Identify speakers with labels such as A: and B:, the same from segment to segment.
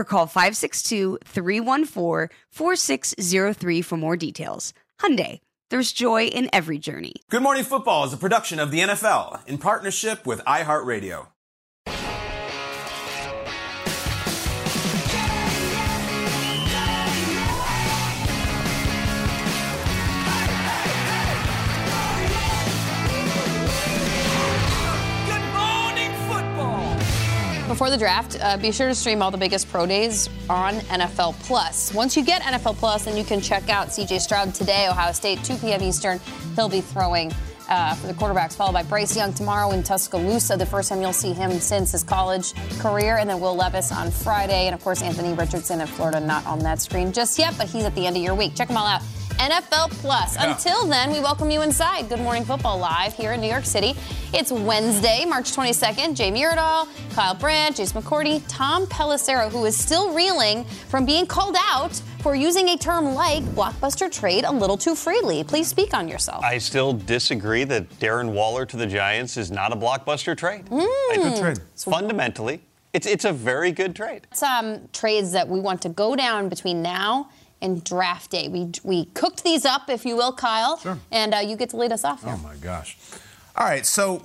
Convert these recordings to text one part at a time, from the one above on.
A: or call 562-314-4603 for more details. Hyundai, there's joy in every journey.
B: Good Morning Football is a production of the NFL in partnership with iHeartRadio.
C: Before the draft, uh, be sure to stream all the biggest pro days on NFL Plus. Once you get NFL Plus, then you can check out CJ Stroud today, Ohio State, 2 p.m. Eastern. He'll be throwing uh, for the quarterbacks, followed by Bryce Young tomorrow in Tuscaloosa, the first time you'll see him since his college career, and then Will Levis on Friday, and of course Anthony Richardson in Florida, not on that screen just yet, but he's at the end of your week. Check them all out. NFL Plus.
D: Yeah.
C: Until then, we welcome you inside. Good Morning Football live here in New York City. It's Wednesday, March 22nd. Jamie Erdahl, Kyle Brandt, Jason McCourty, Tom Pelissero, who is still reeling from being called out for using a term like blockbuster trade a little too freely. Please speak on yourself.
E: I still disagree that Darren Waller to the Giants is not a blockbuster trade.
C: Mm.
E: Good trade. Fundamentally, it's it's a very good trade.
C: Some trades that we want to go down between now and draft day. We we cooked these up, if you will, Kyle,
F: Sure.
C: and uh, you get to lead us off here.
F: Oh my gosh. All right, so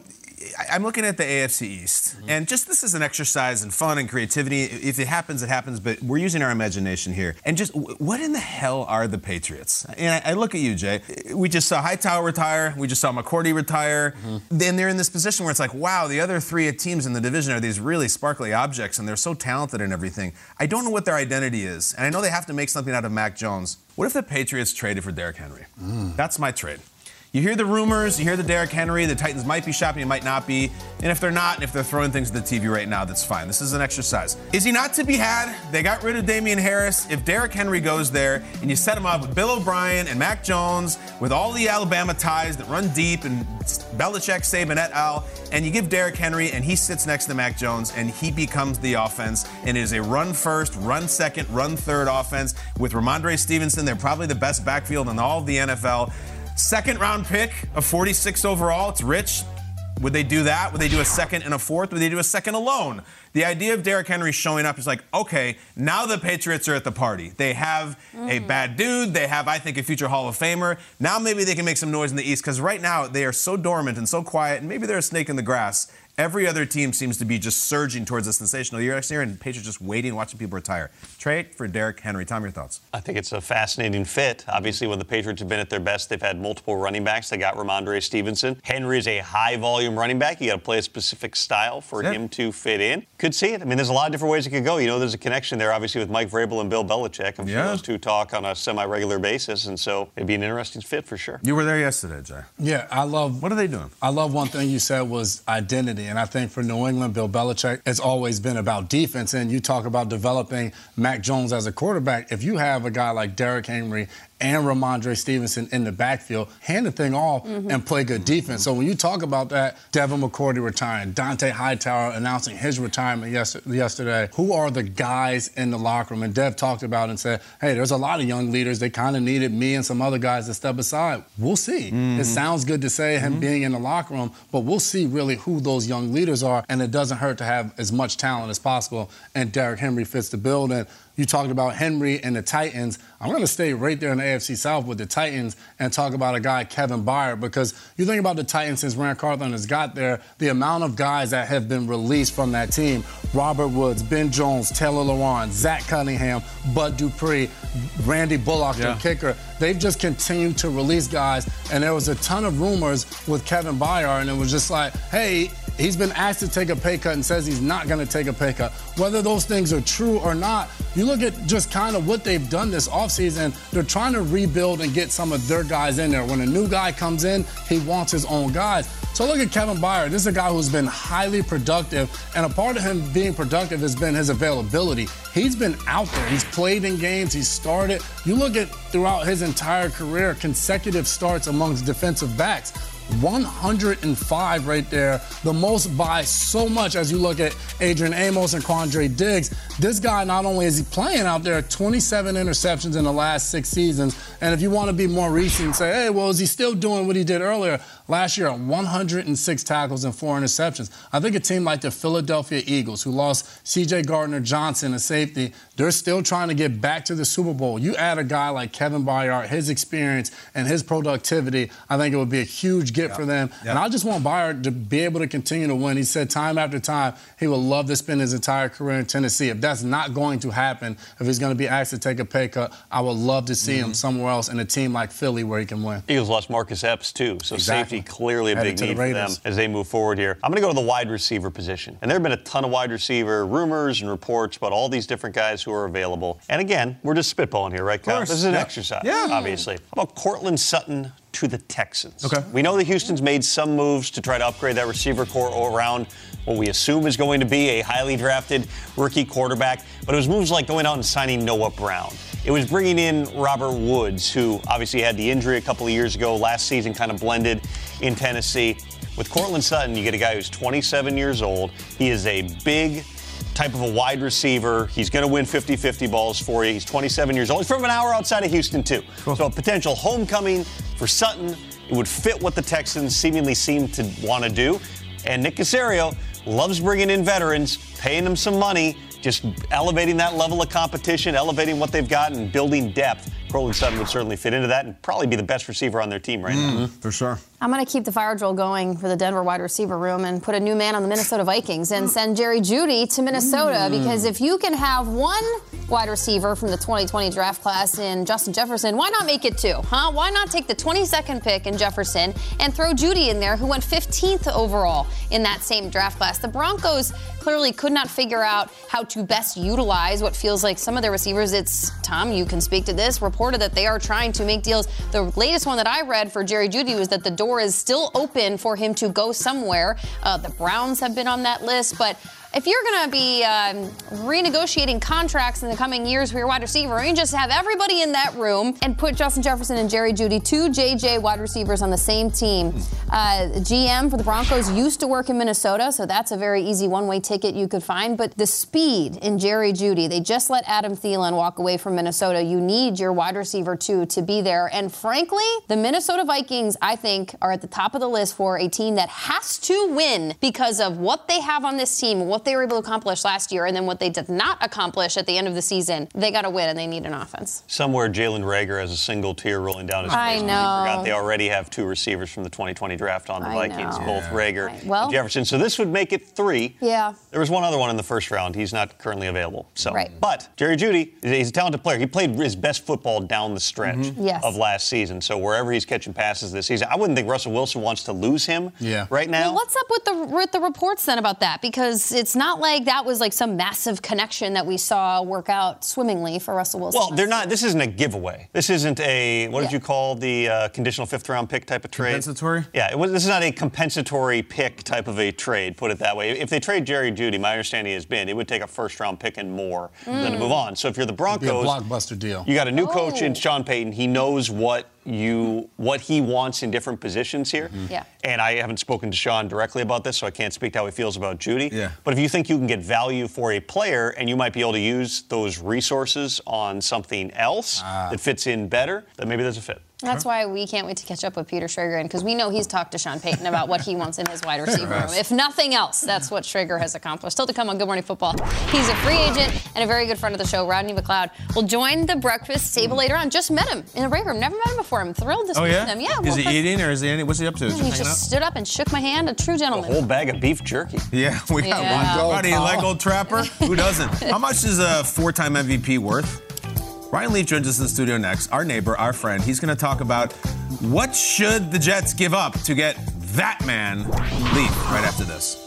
F: I'm looking at the AFC East,
E: Mm-hmm.
F: and just this is an exercise in fun and creativity. If it happens, it happens, but we're using our imagination here. And just what in the hell are the Patriots? And I, I look at you, Jay. We just saw Hightower retire. We just saw McCourty retire.
E: Mm-hmm.
F: Then they're in this position where it's like, wow, the other three teams in the division are these really sparkly objects, and they're so talented and everything. I don't know what their identity is, and I know they have to make something out of Mac Jones. What if the Patriots traded for Derrick Henry? That's my trade. You hear the rumors, you hear the Derrick Henry, the Titans might be shopping, it might not be. And if they're not, if they're throwing things at the TV right now, that's fine. This is an exercise. Is he not to be had? They got rid of Damien Harris. If Derrick Henry goes there and you set him up with Bill O'Brien and Mac Jones, with all the Alabama ties that run deep and Belichick, Saban et al., and you give Derrick Henry and he sits next to Mac Jones and he becomes the offense and is a run first, run second, run third offense with Rhamondre Stevenson. They're probably the best backfield in all of the NFL. Second round pick of 46 overall. It's rich. Would they do that? Would they do a second and a fourth? Would they do a second alone? The idea of Derrick Henry showing up is like, okay, now the Patriots are at the party. They have a mm. bad dude. They have, I think, a future Hall of Famer. Now maybe they can make some noise in the East because right now they are so dormant and so quiet, and maybe they're a snake in the grass. Every other team seems to be just surging towards a sensational year next year, and Patriots just waiting, watching people retire. Trade for Derrick Henry. Tom, your thoughts?
E: I think it's a fascinating fit. Obviously, when the Patriots have been at their best, they've had multiple running backs. They got Rhamondre Stevenson. Henry is a high volume running back. You got to play a specific style for
F: Yeah.
E: him to fit in. Could see it. I mean, there's a lot of different ways it could go. You know, there's a connection there, obviously, with Mike Vrabel and Bill Belichick. I'm sure
F: Yeah.
E: those two talk on a semi regular basis, and so it'd be an interesting fit for sure.
F: You were there yesterday, Jay.
D: Yeah, I love.
F: What are they doing?
D: I love one thing you said was identity, and I think for New England, Bill Belichick, it's always been about defense. And you talk about developing Mac Jones as a quarterback. If you have a guy like Derrick Henry and Rhamondre Stevenson in the backfield, hand the thing off mm-hmm. and play good defense. So when you talk about that, Devin McCourty retiring, Dante Hightower announcing his retirement yesterday, who are the guys in the locker room? And Dev talked about and said, hey, there's a lot of young leaders. They kind of needed me and some other guys to step aside. We'll see. Mm-hmm. It sounds good to say him mm-hmm. being in the locker room, but we'll see really who those young leaders are. And it doesn't hurt to have as much talent as possible. And Derrick Henry fits the bill. And you talked about Henry and the Titans. I'm going to stay right there in the AFC South with the Titans and talk about a guy, Kevin Byard, because you think about the Titans since Ran Carthon has got there, the amount of guys that have been released from that team Robert Woods, Ben Jones, Taylor Lewan, Zach Cunningham, Bud Dupree, Randy Bullock, yeah. the kicker. They've just continued to release guys. And there was a ton of rumors with Kevin Byard, and it was just like, hey, He's been asked to take a pay cut and says he's not going to take a pay cut. Whether those things are true or not, you look at just kind of what they've done this offseason. They're trying to rebuild and get some of their guys in there. When a new guy comes in, he wants his own guys. So look at Kevin Byard. This is a guy who's been highly productive, and a part of him being productive has been his availability. He's been out there. He's played in games. He's started. You look at throughout his entire career, consecutive starts amongst defensive backs. 105 right there, the most by so much as you look at Adrian Amos and Quandre Diggs. This guy, not only is he playing out there, 27 interceptions in the last six seasons. And if you want to be more recent, say, hey, well, is he still doing what he did earlier? Last year, at 106 tackles and four interceptions. I think a team like the Philadelphia Eagles, who lost C.J. Gardner Johnson, a safety, they're still trying to get back to the Super Bowl. You add a guy like Kevin Byard, his experience and his productivity, I think it would be a huge get yep. for them. Yep. And I just want Byard to be able to continue to win. He said time after time he would love to spend his entire career in Tennessee. If that's not going to happen, if he's going to be asked to take a pay cut, I would love to see mm-hmm. him somewhere else in a team like Philly where he can win.
E: Eagles lost Marcus Epps too, so exactly clearly a big need the for them as they move forward here. I'm going to go to the wide receiver position. And there have been a ton of wide receiver rumors and reports about all these different guys who are available. And again, we're just spitballing here, right, Kyle? This is an yeah. exercise, yeah. obviously. How about Courtland Sutton to the Texans.
G: Okay.
E: We know that Houston's made some moves to try to upgrade that receiver corps around what we assume is going to be a highly drafted rookie quarterback, but it was moves like going out and signing Noah Brown. It was bringing in Robert Woods, who obviously had the injury a couple of years ago, last season kind of blended in Tennessee. With Courtland Sutton, you get a guy who's 27 years old. He is a big type of a wide receiver. He's going to win 50 50 balls for you. He's 27 years old. He's from an hour outside of Houston, too. Cool. So a potential homecoming for Sutton. It would fit what the Texans seemingly seem to want to do. And Nick Caserio loves bringing in veterans, paying them some money, just elevating that level of competition, elevating what they've got, and building depth. Courtland Sutton would certainly fit into that and probably be the best receiver on their team right mm, now.
G: For sure.
C: I'm going to keep the fire drill going for the Denver wide receiver room and put a new man on the Minnesota Vikings and send Jerry Jeudy to Minnesota mm. because if you can have one wide receiver from the 2020 draft class in Justin Jefferson, why not make it two? Huh? Why not take the 22nd pick in Jefferson and throw Jeudy in there, who went 15th overall in that same draft class? The Broncos clearly could not figure out how to best utilize what feels like some of their receivers. It's Tom, you can speak to this. Reported that they are trying to make deals. The latest one that I read for Jerry Jeudy was that the door is still open for him to go somewhere. Uh, the Browns have been on that list, but if you're going to be um, renegotiating contracts in the coming years for your wide receiver, you just have everybody in that room and put Justin Jefferson and Jerry Jeudy, two JJ wide receivers on the same team. Uh, GM for the Broncos used to work in Minnesota, so that's a very easy one-way ticket you could find. But the speed in Jerry Jeudy, they just let Adam Thielen walk away from Minnesota. You need your wide receiver too to be there. And frankly, the Minnesota Vikings, I think, are at the top of the list for a team that has to win because of what they have on this team, what they were able to accomplish last year and then what they did not accomplish at the end of the season, they got to win and they need an offense.
E: Somewhere Jalen Reagor has a single tear rolling down his face.
C: I know.
E: forgot they already have two receivers from the 2020 draft on the
C: I
E: Vikings,
C: know.
E: both
C: yeah.
E: Reagor well, and Jefferson. So this would make it three.
C: Yeah.
E: There was one other one in the first round. He's not currently available. So,
C: right.
E: but Jerry Jeudy, he's a talented player. He played his best football down the stretch
C: mm-hmm. yes.
E: of last season. So wherever he's catching passes this season, I wouldn't think Russell Wilson wants to lose him
G: yeah.
E: right now.
C: Well, what's up with the with the reports then about that? Because it's it's not like that was like some massive connection that we saw work out swimmingly for Russell Wilson.
E: Well, they're not. This isn't a giveaway. This isn't a what did you call the uh, conditional fifth round pick type of trade?
F: Compensatory?
E: Yeah, it was, this is not a compensatory pick type of a trade. Put it that way. If they trade Jerry Jeudy, my understanding has been it would take a first round pick and more than to move on. So if you're the
D: Be a
E: Broncos,
D: blockbuster deal.
E: you got a new coach in
C: Oh.
E: Sean Payton. He knows what you what he wants in different positions here.
C: Yeah.
E: And I haven't spoken to Sean directly about this, so I can't speak to how he feels about Jeudy.
F: Yeah.
E: But if you think you can get value for a player and you might be able to use those resources on something else
F: Ah.
E: that fits in better, then maybe there's a fit.
C: That's why we can't wait to catch up with Peter Schrager, because we know he's talked to Sean Payton about what he wants in his wide receiver room. If nothing else, that's what Schrager has accomplished. Still to come on Good Morning Football. He's a free agent and a very good friend of the show. Rodney McLeod will join the breakfast table later on. Just met him in the break room. Never met him before. I'm thrilled to oh, speak
F: Oh, yeah?
C: with him. Yeah.
F: Is
C: well,
F: he eating or is he any, what's he up to? Is
C: He
F: he hanging out?
C: just stood up and shook my hand. A true
E: A
C: gentleman.
E: whole bag of beef jerky.
F: Yeah, we got
C: Yeah.
F: one. Buddy, you like old Trapper? Who doesn't? How much is a four-time MVP worth? Ryan Leaf joins us in the studio next. Our neighbor, our friend. He's going to talk about what should the Jets give up to get that man Leaf right after this.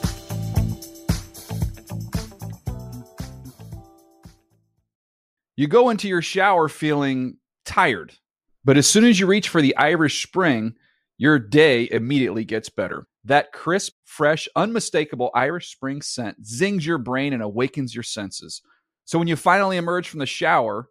G: You go into your shower feeling tired, but as soon as you reach for the Irish Spring, your day immediately gets better. That crisp, fresh, unmistakable Irish Spring scent zings your brain and awakens your senses. So when you finally emerge from the shower,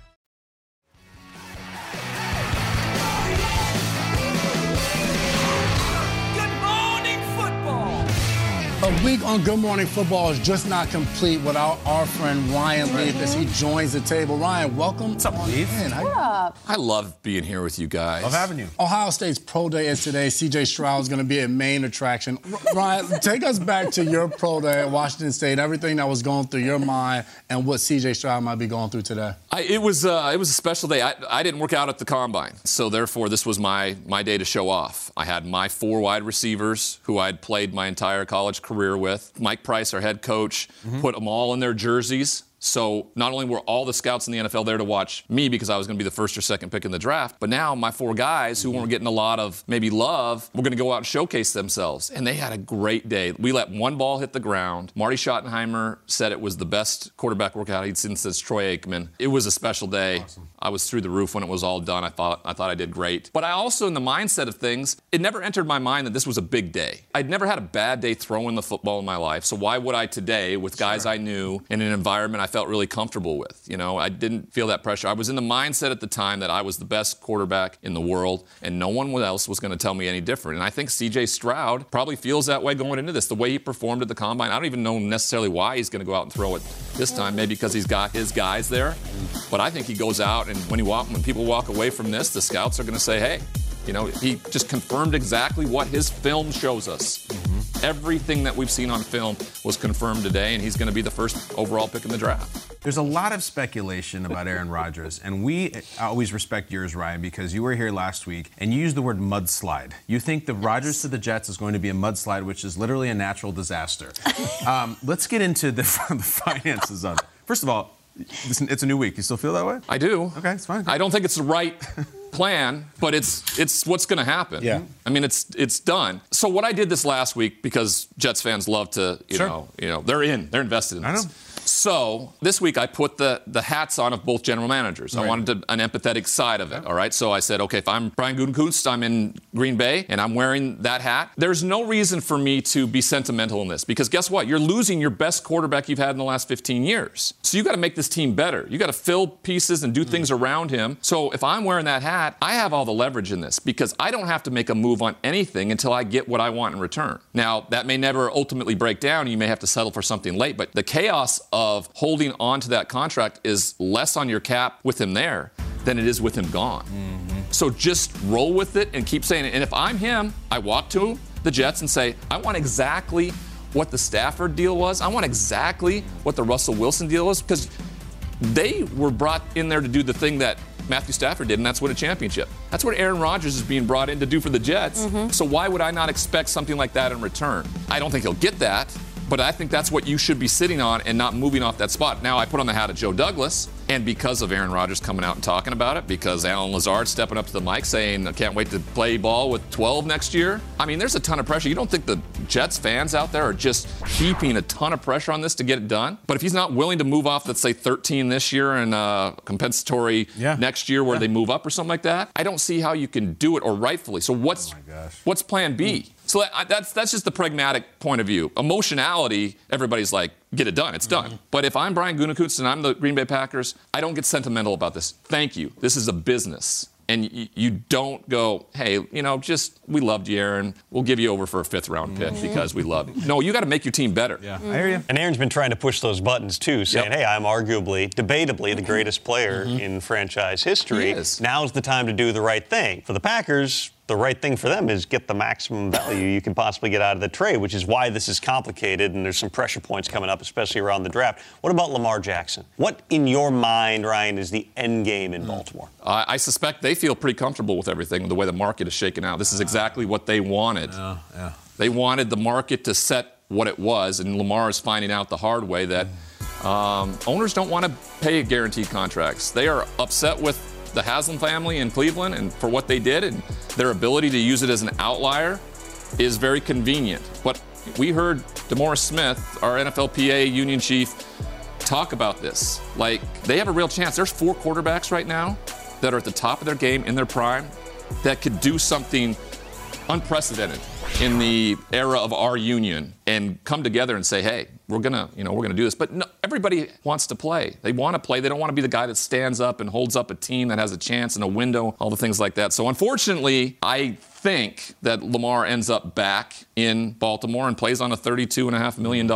D: A week on Good Morning Football is just not complete without our friend Ryan Leaf as he joins the table. Ryan, welcome. What's
F: up, Leaf?
H: I love being here with you guys.
F: Love having you.
D: Ohio State's pro day is today. CJ Stroud is going to be a main attraction. Ryan, take us back to your pro day at Washington State, everything that was going through your mind and what CJ Stroud might be going through today.
H: I, it was uh, it was a special day. I, I didn't work out at the combine, so therefore this was my my day to show off. I had my four wide receivers who I'd played my entire college career with. Mike Price, our head coach, mm-hmm. put them all in their jerseys. So not only were all the scouts in the NFL there to watch me because I was going to be the first or second pick in the draft, but now my four guys who weren't getting a lot of maybe love were going to go out and showcase themselves. And they had a great day. We let one ball hit the ground. Marty Schottenheimer said it was the best quarterback workout he'd seen since Troy Aikman. It was a special day. I was through the roof when it was all done. I thought I thought I did great. But I also in the mindset of things, it never entered my mind that this was a big day. I'd never had a bad day throwing the football in my life. So why would I today with guys I knew in an environment I felt really comfortable with? You know, I didn't feel that pressure. I was in the mindset at the time that I was the best quarterback in the world and no one else was going to tell me any different. And I think CJ Stroud probably feels that way going into this. The way he performed at the combine, I don't even know necessarily why he's going to go out and throw it this time. Maybe because he's got his guys there. But I think he goes out and when he walk, when people walk away from this, the scouts are going to say, "Hey, you know, he just confirmed exactly what his film shows us." Everything that we've seen on film was confirmed today, and he's going to be the first overall pick in the draft.
F: There's a lot of speculation about Aaron Rodgers, and we always respect yours, Ryan, because you were here last week and you used the word mudslide. You think the Rodgers to the Jets is going to be a mudslide, which is literally a natural disaster. um, let's get into the, the finances of it. First of all, it's a new week. You still feel that way?
H: I do.
F: Okay, it's fine.
H: I don't think it's the right plan, but it's it's what's going to happen.
F: Yeah.
H: I mean, it's it's done. So what I did this last week because Jets fans love to, you
F: Sure.
H: know, you know, they're in, they're invested in
F: I
H: this.
F: know.
H: So this week I put the the hats on of both general managers. I wanted to, an empathetic side of it. All right. So I said, okay, if I'm Brian Gutekunst, I'm in Green Bay, and I'm wearing that hat. There's no reason for me to be sentimental in this because guess what? You're losing your best quarterback you've had in the last 15 years. So you got to make this team better. You got to fill pieces and do hmm. things around him. So if I'm wearing that hat, I have all the leverage in this because I don't have to make a move on anything until I get what I want in return. Now that may never ultimately break down. You may have to settle for something late, but the chaos of holding on to that contract is less on your cap with him there than it is with him gone. Mm-hmm. So just roll with it and keep saying it. And if I'm him, I walk to the Jets and say, I want exactly what the Stafford deal was. I want exactly what the Russell Wilson deal was because they were brought in there to do the thing that Matthew Stafford did, and that's win a championship. That's what Aaron Rodgers is being brought in to do for the Jets. Mm-hmm. So why would I not expect something like that in return? I don't think he'll get that, but I think that's what you should be sitting on and not moving off that spot. Now I put on the hat of Joe Douglas, and because of Aaron Rodgers coming out and talking about it, because Allen Lazard stepping up to the mic saying, I can't wait to play ball with 12 next year. I mean, there's a ton of pressure. You don't think the Jets fans out there are just heaping a ton of pressure on this to get it done? But if he's not willing to move off, let's say 13 this year and uh, compensatory next year where they move up or something like that, I don't see how you can do it or rightfully. So what's what's plan B? So that- that's that's just the pragmatic point of view. Emotionality, everybody's like, get it done. It's done. Mm-hmm. But if I'm Brian Gutekunst and I'm the Green Bay Packers, I don't get sentimental about this. Thank you. This is a business. And y- you don't go, hey, you know, just we loved you, Aaron. We'll give you over for a fifth round pick mm-hmm. because we love you. No, you got to make your team better. Yeah, mm-hmm.
F: I hear you.
E: And Aaron's been trying to push those buttons too, saying, "Hey, I'm arguably, debatably, the greatest player in franchise history.
H: He is.
E: Now's the time to do the right thing." For the Packers, the right thing for them is get the maximum value you can possibly get out of the trade, which is why this is complicated and there's some pressure points coming up, especially around the draft. What about Lamar Jackson? What, in your mind, Ryan, is the end game in Baltimore?
H: I I suspect they feel pretty comfortable with everything, the way the market is shaken out. This is exactly what they wanted.
F: yeah.
H: They wanted the market to set what it was, and Lamar is finding out the hard way that um, owners don't want to pay guaranteed contracts. They are upset with the Haslam family in Cleveland and for what they did, and their ability to use it as an outlier is very convenient. But we heard DeMaurice Smith, our NFLPA union chief, talk about this. Like, they have a real chance. There's four quarterbacks right now that are at the top of their game in their prime that could do something unprecedented in the era of our union and come together and say, hey, we're gonna, you know, we're gonna do this. But no, everybody wants to play. They want to play. They don't want to be the guy that stands up and holds up a team that has a chance and a window, all the things like that. So unfortunately, I think that Lamar ends up back in Baltimore and plays on a $32.5 million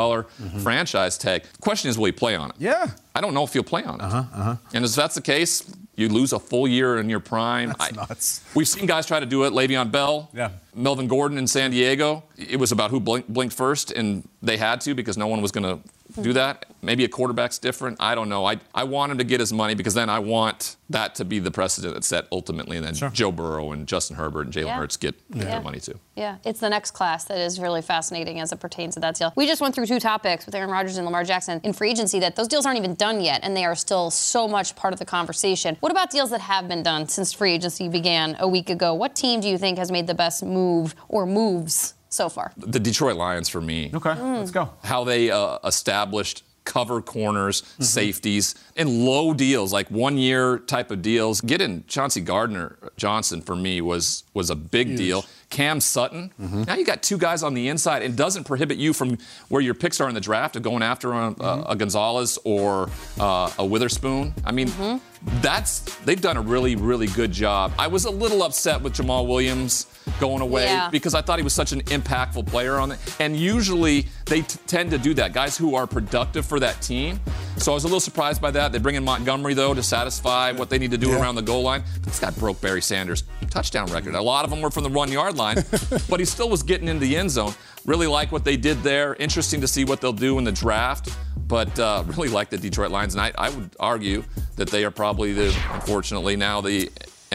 H: franchise tag. The question is, will he play on it?
F: Yeah.
H: I don't know if he'll play on it.
F: Uh-huh, uh-huh.
H: And if that's the case, you lose a full year in your prime.
F: That's
H: I-
F: nuts.
H: We've seen guys try to do it. Le'Veon Bell,
F: Yeah.
H: Melvin Gordon in San Diego. It was about who blink, blinked first, and they had to because no one was going to do that. Maybe a quarterback's different. I don't know. I, I want him to get his money because then I want that to be the precedent that's set ultimately, and then Joe Burrow and Justin Herbert and Jalen
C: Yeah.
H: Hurts get
C: Yeah.
H: their money too.
C: Yeah, it's the next class that is really fascinating as it pertains to that deal. We just went through two topics with Aaron Rodgers and Lamar Jackson in free agency that those deals aren't even done yet, and they are still so much part of the conversation. What about deals that have been done since free agency began a week ago? What team do you think has made the best move or moves so far?
H: The Detroit Lions for me.
F: Okay, let's go.
H: how they uh, established cover corners, safeties, and low deals, like one year type of deals. Getting Chauncey Gardner Johnson for me was was a big deal. Cam Sutton. Mm-hmm. Now you got two guys on the inside. It doesn't prohibit you from where your picks are in the draft of going after a, a, a Gonzalez or uh, a Witherspoon. I mean, mm-hmm. that's they've done a really really good job. I was a little upset with Jamaal Williams going away
C: Yeah.
H: because I thought he was such an impactful player on it. And usually they t- tend to do that. Guys who are productive for that team So I was a little surprised by that. They bring in Montgomery, though, to satisfy what they need to do
D: Yeah.
H: around the goal line. This guy broke Barry Sanders' touchdown record. A lot of them were from the one yard line, but he still was getting into the end zone. Really like what they did there. Interesting to see what they'll do in the draft. But uh, really like the Detroit Lions, and I, I would argue that they are probably the, unfortunately, now the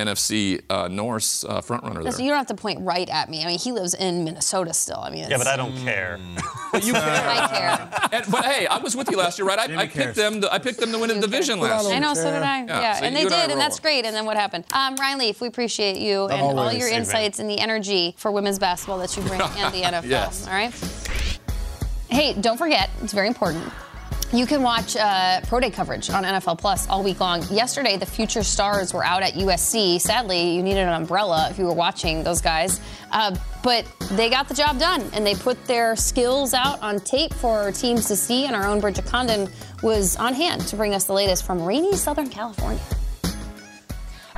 H: NFC uh, North uh, frontrunner there.
C: So you don't have to point right at me. I mean, he lives in Minnesota still. I mean,
E: Yeah, but I don't care.
H: But you care.
C: I care.
H: And, but hey, I was with you last year, right? I, I picked them. To, I picked them to win the division last year.
C: I know, so did I. Yeah,
H: so
C: and they did,
H: roll.
C: and that's great. And then what happened? Um, Ryan Leaf, we appreciate you and all your
D: Same
C: insights and the energy for women's basketball that you bring and the NFL.
H: Yes.
C: All right. Hey, don't forget, it's very important. You can watch uh, pro day coverage on NFL Plus all week long. Yesterday, the future stars were out at USC. Sadly, you needed an umbrella if you were watching those guys. Uh, but they got the job done, and they put their skills out on tape for our teams to see. And our own Bridget Condon was on hand to bring us the latest from rainy Southern California.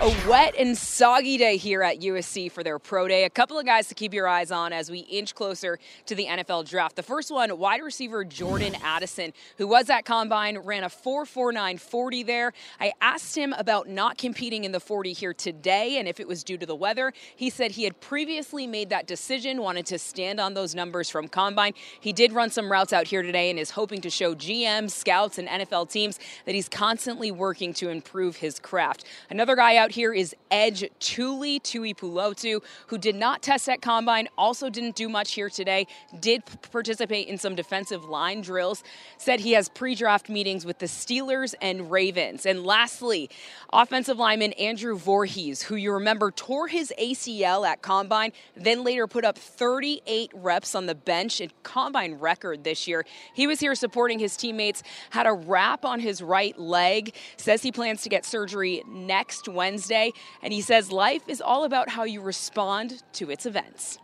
I: A wet and soggy day here at USC for their pro day. A couple of guys to keep your eyes on as we inch closer to the NFL draft. The first one, wide receiver Jordan Addison, who was at Combine, ran a 4.49 40 there. I asked him about not competing in the 40 here today and if it was due to the weather. He said he had previously made that decision, wanted to stand on those numbers from Combine. He did run some routes out here today and is hoping to show GMs, scouts, and NFL teams that he's constantly working to improve his craft. Another guy out here is Edge Tuli Tuipulotu, who did not test at Combine, also didn't do much here today, did participate in some defensive line drills, said he has pre draft meetings with the Steelers and Ravens. And lastly, offensive lineman Andrew Voorhees, who you remember tore his ACL at Combine, then later put up 38 reps on the bench, a Combine record this year. He was here supporting his teammates, had a wrap on his right leg, says he plans to get surgery next Wednesday, and he says life is all about how you respond to its events.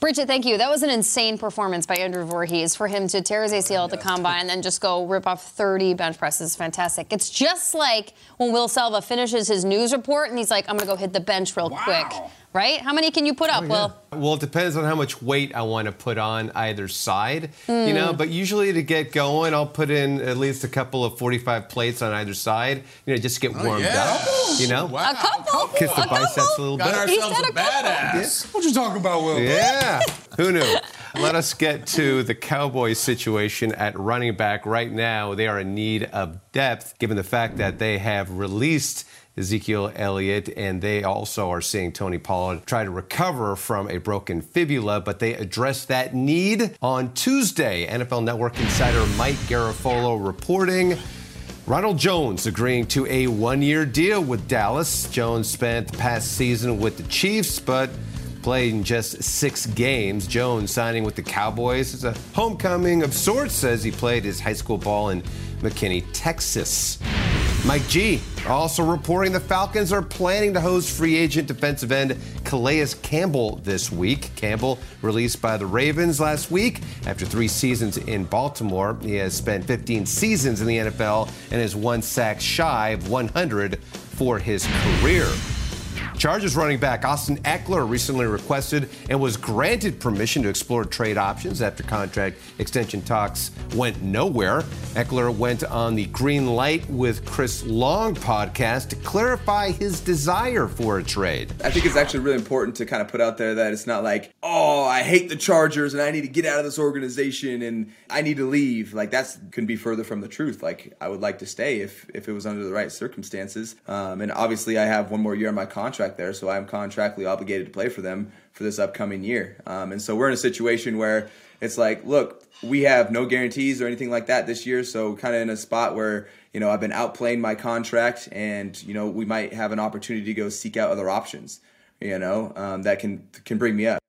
C: Bridget, thank you. That was an insane performance by Andrew Voorhees for him to tear his ACL at the combine and then just go rip off 30 bench presses. Fantastic. It's just like when Will Selva finishes his news report and he's like, I'm going to go hit the bench real quick. Right? How many can you put up, Will?
J: Well, it depends on how much weight I want to put on either side, you
C: Hmm.
J: know. But usually to get going, I'll put in at least a couple of 45 plates on either side, you know, just to get warmed
D: yeah?
J: up, you know.
C: A couple?
J: Kiss the
C: A couple?
J: biceps a little
F: Got
J: bit.
F: ourselves a badass.
D: What you talking about, Will?
J: Yeah. Who knew? Let us get to the Cowboys situation at running back. Right now, they are in need of depth, given the fact that they have released Ezekiel Elliott, and they also are seeing Tony Pollard try to recover from a broken fibula, but they addressed that need on Tuesday. NFL Network insider Mike Garafolo reporting. Ronald Jones agreeing to a one year deal with Dallas. Jones spent the past season with the Chiefs, but played in just six games. Jones signing with the Cowboys is a homecoming of sorts, says he played his high school ball in McKinney, Texas. Mike G also reporting the Falcons are planning to host free agent defensive end Calais Campbell this week. Campbell released by the Ravens last week after three seasons in Baltimore. He has spent 15 seasons in the NFL and is one sack shy of 100 for his career. Chargers running back Austin Ekeler recently requested and was granted permission to explore trade options after contract extension talks went nowhere. Ekeler went on the Green Light with Chris Long podcast to clarify his desire for a trade.
K: I think it's actually really important to kind of put out there that it's not like, oh, I hate the Chargers and I need to get out of this organization and I need to leave. Like that's couldn't be further from the truth. Like I would like to stay if if it was under the right circumstances. Um, and obviously, I have one more year on my contract there, so I'm contractually obligated to play for them for this upcoming year. Um, and so we're in a situation where it's like, look, we have no guarantees or anything like that this year, so kind of in a spot where you know I've been outplaying my contract, and you know we might have an opportunity to go seek out other options. You know um, that can can bring me up.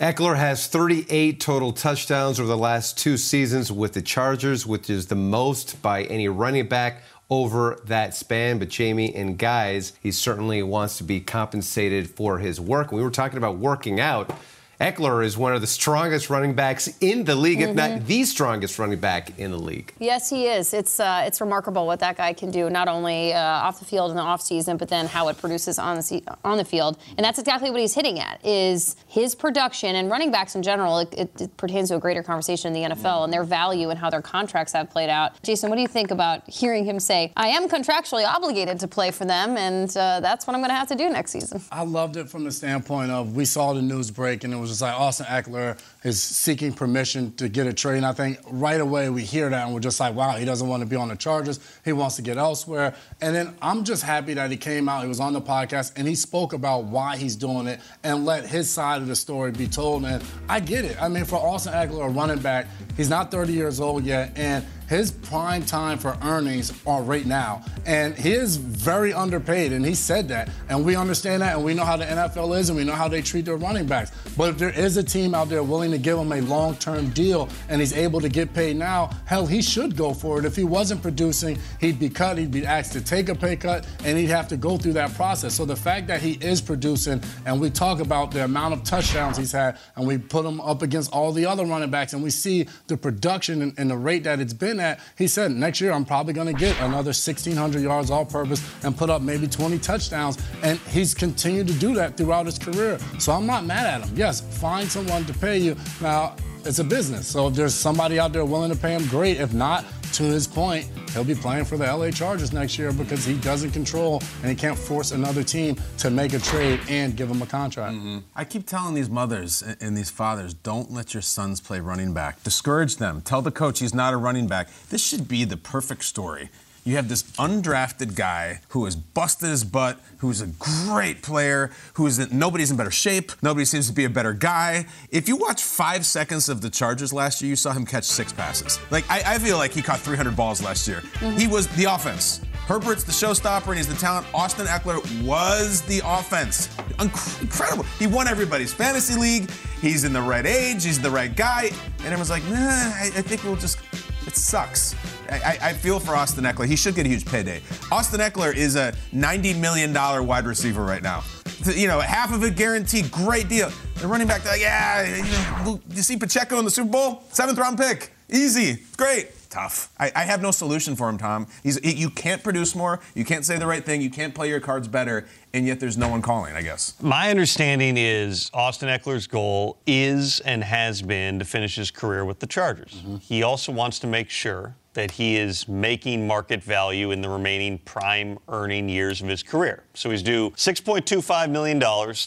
J: Ekeler has 38 total touchdowns over the last two seasons with the Chargers, which is the most by any running back over that span. But Jamie and guys, he certainly wants to be compensated for his work. We were talking about working out. Ekeler is one of the strongest running backs in the league, if
C: Mhm.
J: not the strongest running back in the league.
C: Yes, he is. It's uh, it's remarkable what that guy can do, not only uh, off the field in the offseason, but then how it produces on the se- on the field. And that's exactly what he's hitting at is his production and running backs in general. It, it, it pertains to a greater conversation in the NFL and their value and how their contracts have played out. Jason, what do you think about hearing him say, "I am contractually obligated to play for them, and uh, that's what I'm going to have to do next season"?
D: I loved it from the standpoint of we saw the news break and it was just like Austin Ekeler is seeking permission to get a trade. And I think right away we hear that and we're just like, wow, he doesn't want to be on the Chargers. He wants to get elsewhere. And then I'm just happy that he came out, he was on the podcast, and he spoke about why he's doing it and let his side of the story be told. And I get it. I mean, for Austin Ekeler, a running back, he's not 30 years old yet. And his prime time for earnings are right now. And he is very underpaid, and he said that. And we understand that, and we know how the NFL is, and we know how they treat their running backs. But if there is a team out there willing to give him a long term deal and he's able to get paid now, hell, he should go for it. If he wasn't producing, he'd be cut, he'd be asked to take a pay cut, and he'd have to go through that process. So the fact that he is producing, and we talk about the amount of touchdowns he's had, and we put him up against all the other running backs, and we see the production and, and the rate that it's been at, he said, next year I'm probably going to get another 1,600 yards all purpose and put up maybe 20 touchdowns. And he's continued to do that throughout his career. So I'm not mad at him. Yes, find someone to pay you. Now, it's a business. So if there's somebody out there willing to pay him, great. If not, to his point, he'll be playing for the LA Chargers next year because he doesn't control and he can't force another team to make a trade and give him a contract. Mm-hmm.
F: I keep telling these mothers and- and these fathers, don't let your sons play running back. Discourage them. Tell the coach he's not a running back. This should be the perfect story. You have this undrafted guy who has busted his butt, who's a great player, who's in, nobody's in better shape, nobody seems to be a better guy. If you watch five seconds of the Chargers last year, you saw him catch six passes. Like I, I feel like he caught 300 balls last year. Mm-hmm. He was the offense. Herbert's the showstopper and he's the talent. Austin Ekeler was the offense. Inc- incredible. He won everybody's fantasy league. He's in the right age. He's the right guy. And everyone's like, nah, I, I think we'll just. It sucks. I, I, I feel for Austin Ekeler. He should get a huge payday. Austin Ekeler is a $90 million wide receiver right now. You know, half of it guaranteed. Great deal. The running back, like, yeah, you, see Pacheco in the Super Bowl? Seventh round pick. Easy. Great. Tough. I, I have no solution for him, Tom. He's, he, you can't produce more. You can't say the right thing. You can't play your cards better. And yet there's no one calling, I guess.
E: My understanding is Austin Ekeler's goal is and has been to finish his career with the Chargers. Mm-hmm. He also wants to make sure that he is making market value in the remaining prime earning years of his career. So he's due $6.25 million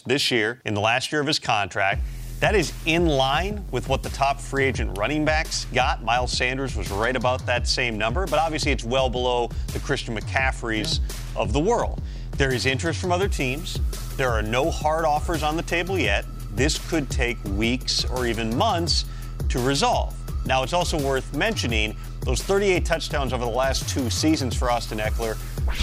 E: this year in the last year of his contract. That is in line with what the top free agent running backs got. Miles Sanders was right about that same number, but obviously it's well below the Christian McCaffreys of the world. There is interest from other teams. There are no hard offers on the table yet. This could take weeks or even months to resolve. Now, it's also worth mentioning those 38 touchdowns over the last two seasons for Austin Ekeler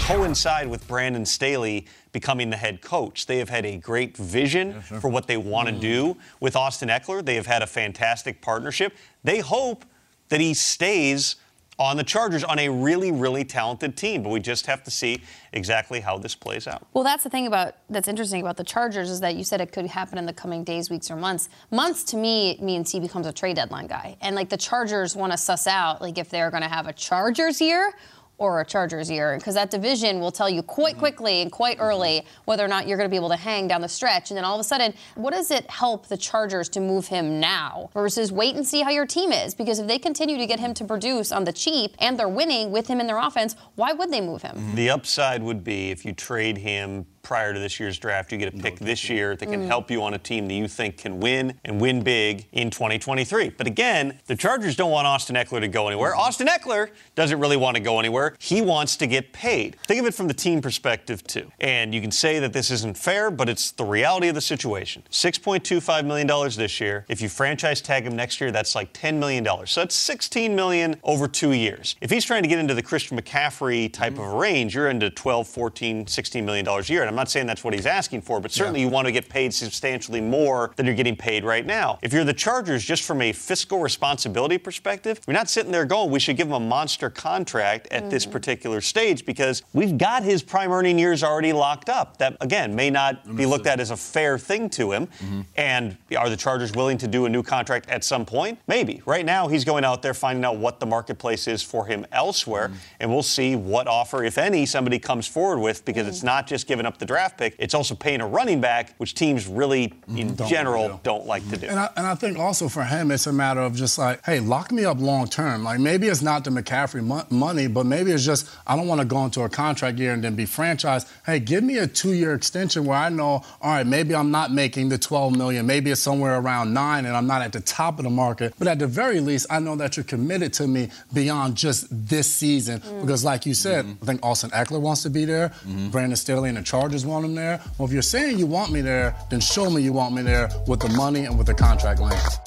E: coincide with Brandon Staley becoming the head coach. They have had a great vision for what they want to mm-hmm. do with Austin Ekeler. They have had a fantastic partnership. They hope that he stays on the Chargers on a really, really talented team, but we just have to see exactly how this plays out.
C: Well, that's the thing about that's interesting about the Chargers is that you said it could happen in the coming days, weeks, or months. Months to me means he becomes a trade deadline guy, and like the Chargers want to suss out like if they're going to have a Chargers year or a Chargers year, because that division will tell you quite mm-hmm. quickly and quite mm-hmm. early whether or not you're going to be able to hang down the stretch. And then all of a sudden, what does it help the Chargers to move him now versus wait and see how your team is? Because if they continue to get him mm. to produce on the cheap and they're winning with him in their offense, why would they move him? Mm-hmm.
E: The upside would be if you trade him prior to this year's draft, you get a pick this year that can
C: Mm.
E: help you on a team that you think can win and win big in 2023. But again, the Chargers don't want Austin Ekeler to go anywhere. Austin Ekeler doesn't really want to go anywhere. He wants to get paid. Think of it from the team perspective, too. And you can say that this isn't fair, but it's the reality of the situation. $6.25 million this year. If you franchise tag him next year, that's like $10 million. So that's 16 million over two years. If he's trying to get into the Christian McCaffrey type of range, you're into 12, 14, 16 million dollars a year. And I'm not saying that's what he's asking for, but certainly you want to get paid substantially more than you're getting paid right now. If you're the Chargers, just from a fiscal responsibility perspective, you're not sitting there going, we should give him a monster contract at this mm-hmm. particular stage because we've got his prime earning years already locked up. That, again, may not be looked at as a fair thing to him. Mm-hmm. And are the Chargers willing to do a new contract at some point? Maybe. Right now, he's going out there finding out what the marketplace is for him elsewhere, mm-hmm. and we'll see what offer, if any, somebody comes forward with because it's not just giving up the draft pick, it's also paying a running back, which teams really, mm-hmm. in
D: Don't
E: general,
D: do.
E: don't like to do.
D: And I, and I think also for him, it's a matter of just like, hey, lock me up long term. Like maybe it's not the McCaffrey mo- money, but maybe it's just I don't want to go into a contract year and then be franchised. Hey, give me a two-year extension where I know, all right, maybe I'm not making the 12 million, maybe it's somewhere around nine, and I'm not at the top of the market. But at the very least, I know that you're committed to me beyond just this season. Mm. Because, like you said, mm-hmm. I think Austin Ekeler wants to be there. Mm-hmm. Brandon Staley and the Chargers want him there. Well, if you're saying you want me there, then show me you want me there with the money and with the contract length.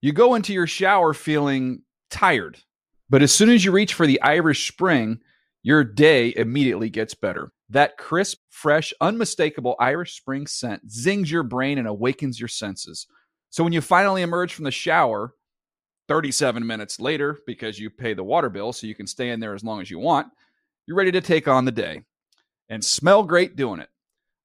G: You go into your shower feeling tired, but as soon as you reach for the Irish Spring, your day immediately gets better. That crisp, fresh, unmistakable Irish Spring scent zings your brain and awakens your senses. So when you finally emerge from the shower, 37 minutes later, because you pay the water bill so you can stay in there as long as you want, you're ready to take on the day and smell great doing it.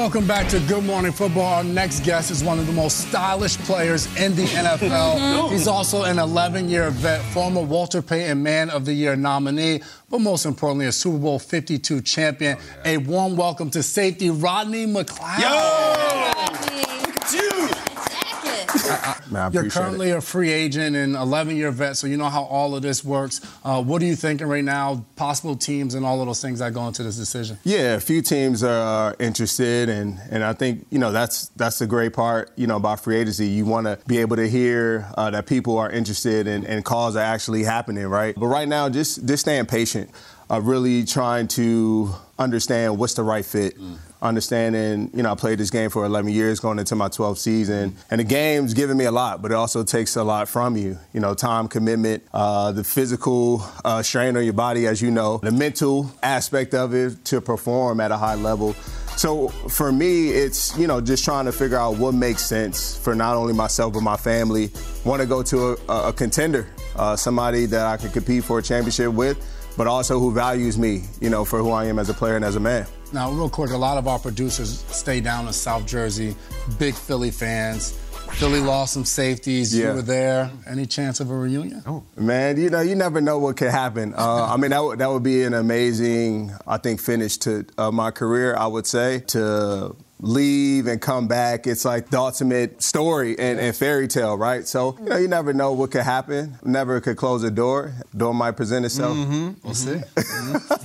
D: Welcome back to Good Morning Football. Our next guest is one of the most stylish players in the NFL. He's also an 11 year vet, former Walter Payton Man of the Year nominee, but most importantly, a Super Bowl 52 champion. Oh, a warm welcome to safety Rodney McLeod.
L: Man,
D: You're currently a free agent and 11 year vet, so you know how all of this works. Uh, what are you thinking right now? Possible teams and all of those things that go into this decision?
L: Yeah, a few teams are interested, and and I think you know that's that's the great part. You know about free agency, you want to be able to hear uh, that people are interested and, and calls are actually happening, right? But right now, just just staying patient, uh, really trying to understand what's the right fit. Understanding, you know, I played this game for 11 years, going into my 12th season, and the game's given me a lot, but it also takes a lot from you. You know, time commitment, uh, the physical uh, strain on your body, as you know, the mental aspect of it to perform at a high level. So for me, it's you know just trying to figure out what makes sense for not only myself but my family. Want to go to a, a contender, uh, somebody that I can compete for a championship with, but also who values me, you know, for who I am as a player and as a man.
D: Now, real quick, a lot of our producers stay down in South Jersey, big Philly fans. Philly lost some safeties. You were there. Any chance of a reunion?
L: Oh. Man, you know, you never know what could happen. Uh, I mean, that would that would be an amazing, I think, finish to uh, my career. I would say to leave and come back. It's like the ultimate story and, and fairy tale, right? So, you know, you never know what could happen. Never could close a door. Door might present itself.
D: Mm-hmm. We'll see.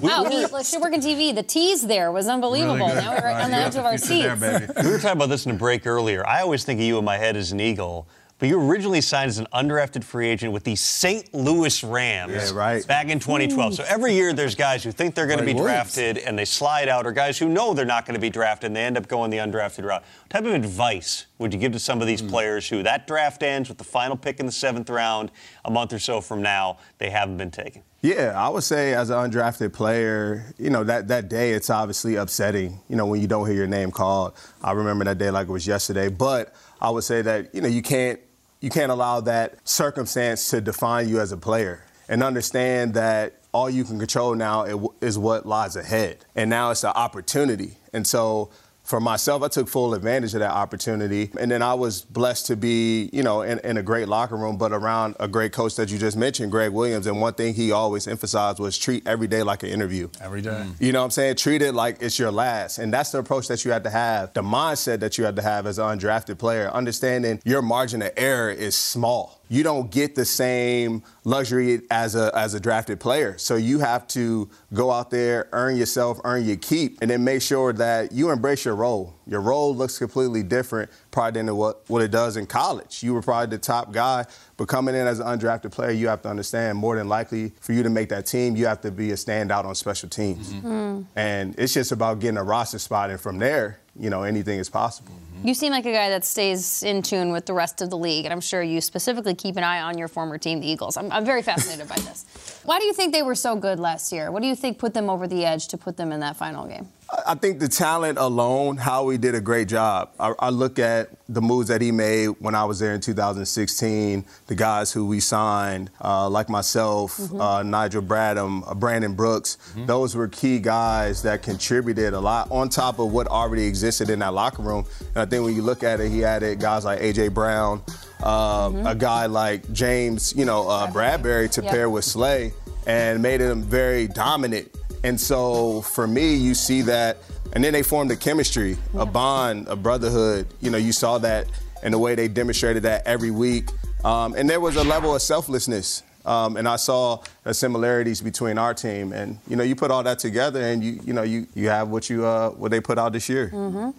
C: Wow, he like, should work in TV. The tease there was unbelievable.
E: Really
C: now we're right on the edge of our seats.
E: we were talking about this in a break earlier. I always think of you in my head as an Eagle. But you originally signed as an undrafted free agent with the St. Louis Rams
L: Yeah, right.
E: back in 2012. So every year there's guys who think they're going to be
L: Williams.
E: drafted and they slide out, or guys who know they're not going to be drafted and they end up going the undrafted route. What type of advice would you give to some of these hmm. players who that draft ends with the final pick in the seventh round a month or so from now, they haven't been taken?
L: Yeah, I would say as an undrafted player, you know, that, that day it's obviously upsetting, you know, when you don't hear your name called. I remember that day like it was yesterday. But I would say that, you know, you can't you can't allow that circumstance to define you as a player. And understand that all you can control now is what lies ahead. And now it's an opportunity. And so for myself, I took full advantage of that opportunity. And then I was blessed to be, you know, in, in a great locker room, but around a great coach that you just mentioned, Gregg Williams. And one thing he always emphasized was treat every day like an interview.
D: Every day. Mm.
L: You know what I'm saying? Treat it like it's your last. And that's the approach that you have to have, the mindset that you have to have as an undrafted player, understanding your margin of error is small. You don't get the same luxury as a as a drafted player. So you have to go out there, earn yourself, earn your keep, and then make sure that you embrace your role. Your role looks completely different probably than what, what it does in college. You were probably the top guy, but coming in as an undrafted player, you have to understand more than likely for you to make that team, you have to be a standout on special teams. Mm-hmm. Mm. And it's just about getting a roster spot, and from there, you know, anything is possible. Mm-hmm.
C: You seem like a guy that stays in tune with the rest of the league, and I'm sure you specifically keep an eye on your former team, the Eagles. I'm, I'm very fascinated by this. Why do you think they were so good last year? What do you think put them over the edge to put them in that final game?
L: I think the talent alone, Howie did a great job. I, I look at the moves that he made when I was there in 2016, the guys who we signed, uh, like myself, uh, Nigel Bradham, uh, Brandon Brooks. Those were key guys that contributed a lot on top of what already existed in that locker room. And I think when you look at it, he added guys like A.J. Brown, uh, a guy like James, you know, uh, Bradberry to
M: Yep.
L: pair with Slay and made him very dominant. And so for me, you see that, and then they formed a chemistry, a bond, a brotherhood. You know, you saw that in the way they demonstrated that every week. Um, and there was a level of selflessness. Um, and I saw the similarities between our team, and you know, you put all that together, and you, you know, you, you have what you uh, what they put out this year.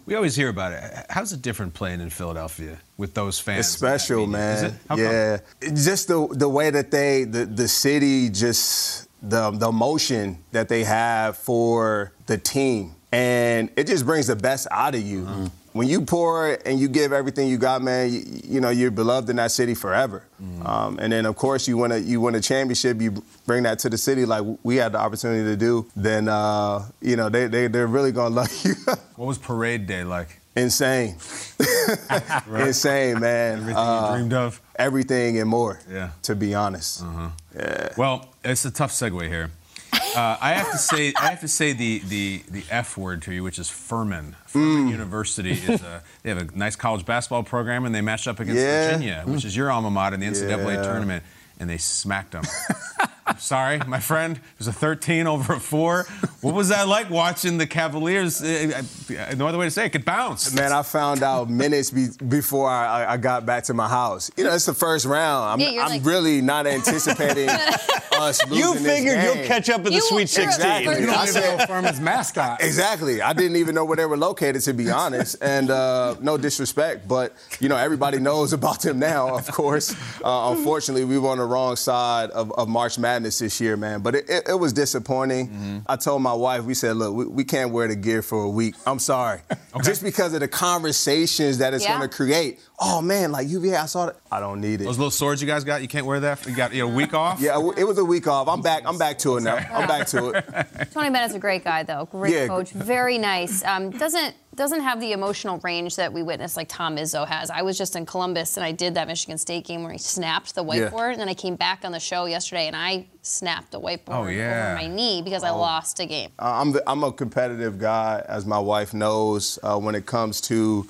F: We always hear about it. How's it different playing in Philadelphia with those fans?
L: It's special,
F: Is
L: man.
F: it? How come?
L: yeah, It's just the the way that they the the city just the the emotion that they have for the team, and it just brings the best out of you.
F: Mm-hmm.
L: When you pour and you give everything you got, man, you, you know you're beloved in that city forever.
F: Mm-hmm.
L: Um, and then of course you win a you win a championship, you bring that to the city like we had the opportunity to do. Then uh, you know they they they're really gonna love you.
F: What was parade day like?
L: Insane. Insane, man.
F: Everything you dreamed of?
L: Everything and more.
F: Yeah.
L: To be honest. Uh-huh.
F: Yeah. Well, it's a tough segue here. Uh, I have to say, I have to say the, the, the F word to you, which is Furman. Furman University is a, they have a nice college basketball program, and they matched up against
L: Yeah.
F: Virginia, which is your alma mater in the NCAA
L: Yeah.
F: tournament, and they smacked them. I'm sorry, my friend. It was a 13 over a four. What was that like watching the Cavaliers? Uh, uh, no other way to say it. Could bounce.
L: Man, I found out minutes be- before I, I- I got back to my house. You know, it's the first round. I'm,
E: Yeah,
L: I'm
E: like-
L: really not anticipating us losing
E: You
L: this
E: figured you'll catch up in the Sweet you're 16.
L: Exactly.
E: You don't
L: I
E: even
L: said-
E: know
D: Furman's mascot.
L: Exactly. I didn't even know where they were located, to be honest. And uh, no disrespect, but you know everybody knows about them now. Of course. Uh, unfortunately, we were on the wrong side of, of March Madness this year, man. But it, it, it was disappointing. Mm-hmm. I told my wife, we said, look, we, we can't wear the gear for a week. I'm sorry, just because of the conversations that it's
F: Yeah.
L: going to create. Oh man, like UVA, I saw that. I don't need it.
F: Those little swords you guys got, you can't wear that. You got you know, a week off.
L: Yeah, it was a week off. I'm back. I'm back to it now. I'm back to it.
C: Tony Bennett's a great guy, though. Great
L: Yeah.
C: coach, very nice. Um, doesn't doesn't have the emotional range that we witnessed like Tom Izzo has. I was just in Columbus and I did that Michigan State game where he snapped the
L: Yeah.
C: whiteboard, and then I came back on the show yesterday and I snapped the whiteboard
L: Oh, yeah.
C: over my knee because I
L: Oh.
C: lost a game.
L: Uh, I'm, the, I'm a competitive guy, as my wife knows, uh, when it comes to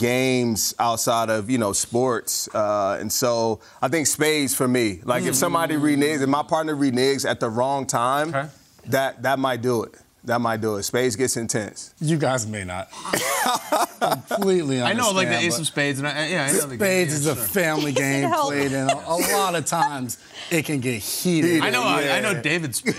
L: games outside of, you know, sports. Uh, and so I think spades for me. Like if somebody reneges, if my partner reneges at the wrong time, that, that might do it. That might do it. Spades gets intense.
D: You guys may not. Completely
F: I know, like the ace of spades, and I, yeah, I know the
D: Spades
F: yeah,
D: is a
F: sure.
D: family game played and A, a lot of times it can get heated.
F: I know, I, I know David Spade.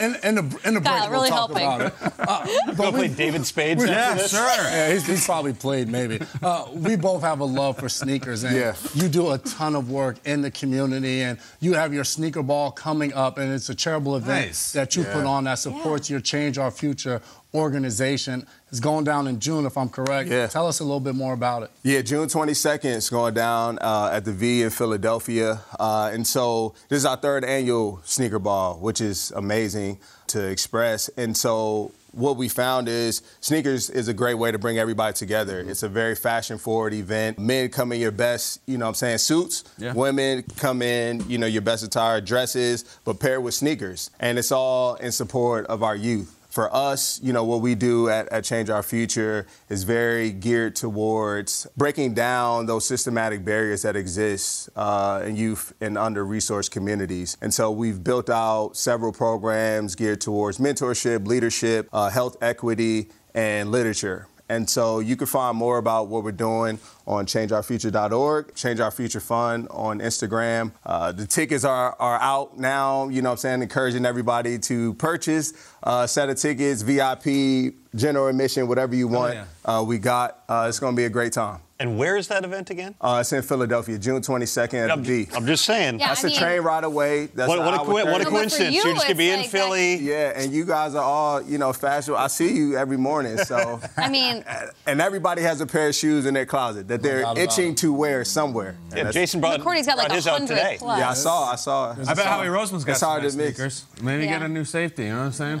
D: In, in the in the break,
C: Kyle,
D: we'll
C: really
D: talk
C: helping.
D: about it. Uh, but
E: Go play David Spades
D: we-
E: after this?
D: Yeah, he's, he's probably played maybe. Uh, we both have a love for sneakers, and
L: Yeah.
D: you do a ton of work in the community, and you have your sneaker ball coming up, and it's a charitable event
F: Nice.
D: that you
L: Yeah.
D: put on that supports your Change Our Future organization. It's going down in June, if I'm correct.
L: Yeah.
D: Tell us a little bit more about it.
L: Yeah, June 22nd, it's going down uh, at the V in Philadelphia. Uh, and so this is our third annual sneaker ball, which is amazing to express. And so what we found is sneakers is a great way to bring everybody together. It's a very fashion forward event. Men come in your best, you know what I'm saying, suits.
F: Yeah.
L: Women come in, you know, your best attire, dresses, but paired with sneakers. And it's all in support of our youth for us, you know, what we do at, at Change Our Future is very geared towards breaking down those systematic barriers that exist uh, in youth and under-resourced communities. And so we've built out several programs geared towards mentorship, leadership, uh, health equity, and literature. And so you can find more about what we're doing on changeourfuture.org, Change Our Future Fund on Instagram. Uh, the tickets are, are out now, you know what I'm saying, encouraging everybody to purchase a set of tickets, VIP, general admission, whatever you want.
F: yeah.
L: Uh, we got. Uh, it's going to be a great time.
E: And where is that event again?
L: Uh, it's in Philadelphia, June 22nd at
E: I'm,
L: the V.
E: I'm just saying.
C: Yeah,
L: That's
C: I
L: a
C: mean-
L: train ride away. That's
E: What, what, a,
L: hour
E: co- what a
C: No,
E: coincidence.
C: you,
E: You're just going to be
C: it's
E: in
C: like
E: Philly.
L: Yeah, and you guys are all, you know, fashionable. I see you every morning, so.
C: I mean,
L: and everybody has a pair of shoes in their closet that they're itching to wear somewhere.
E: Yeah, Jason brought,
C: McCourty's got like
E: brought his out today.
C: plus.
L: Yeah, I saw. I saw.
F: I bet Howie Roseman's got
L: It's
F: some
L: hard
F: nice
L: to miss.
F: sneakers. Maybe
C: Yeah.
F: get a new safety. You know what I'm saying?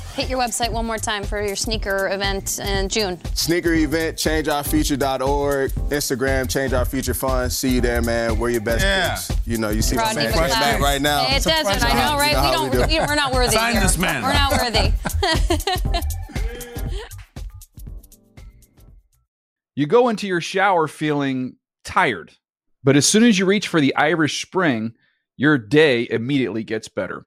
C: hit your website one more time for your sneaker event in June.
L: Sneaker event, changeourfuture.org, Instagram, Change Our Future Fund. See you there, man. Wear your best
F: Yeah.
L: kicks. You know, you see
C: Rodney
L: my man
C: McLeod.
L: man right now.
C: It doesn't, I know, right?
L: You know
C: we don't,
L: we do.
C: we are not worthy.
F: Sign
C: here.
F: this man.
C: We're not worthy.
G: You go into your shower feeling tired, but as soon as you reach for the Irish Spring, your day immediately gets better.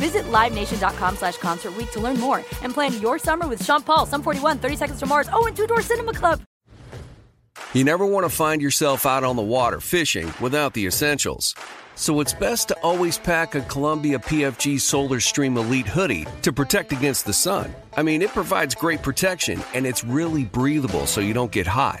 N: Visit LiveNation.com slash Concert to learn more and plan your summer with Sean Paul, Sum 41, 30 Seconds to Mars, oh, and Two Door Cinema Club.
M: You never want to find yourself out on the water fishing without the essentials. So it's best to always pack a Columbia PFG Solar Stream Elite hoodie to protect against the sun. I mean, it provides great protection and it's really breathable so you don't get hot.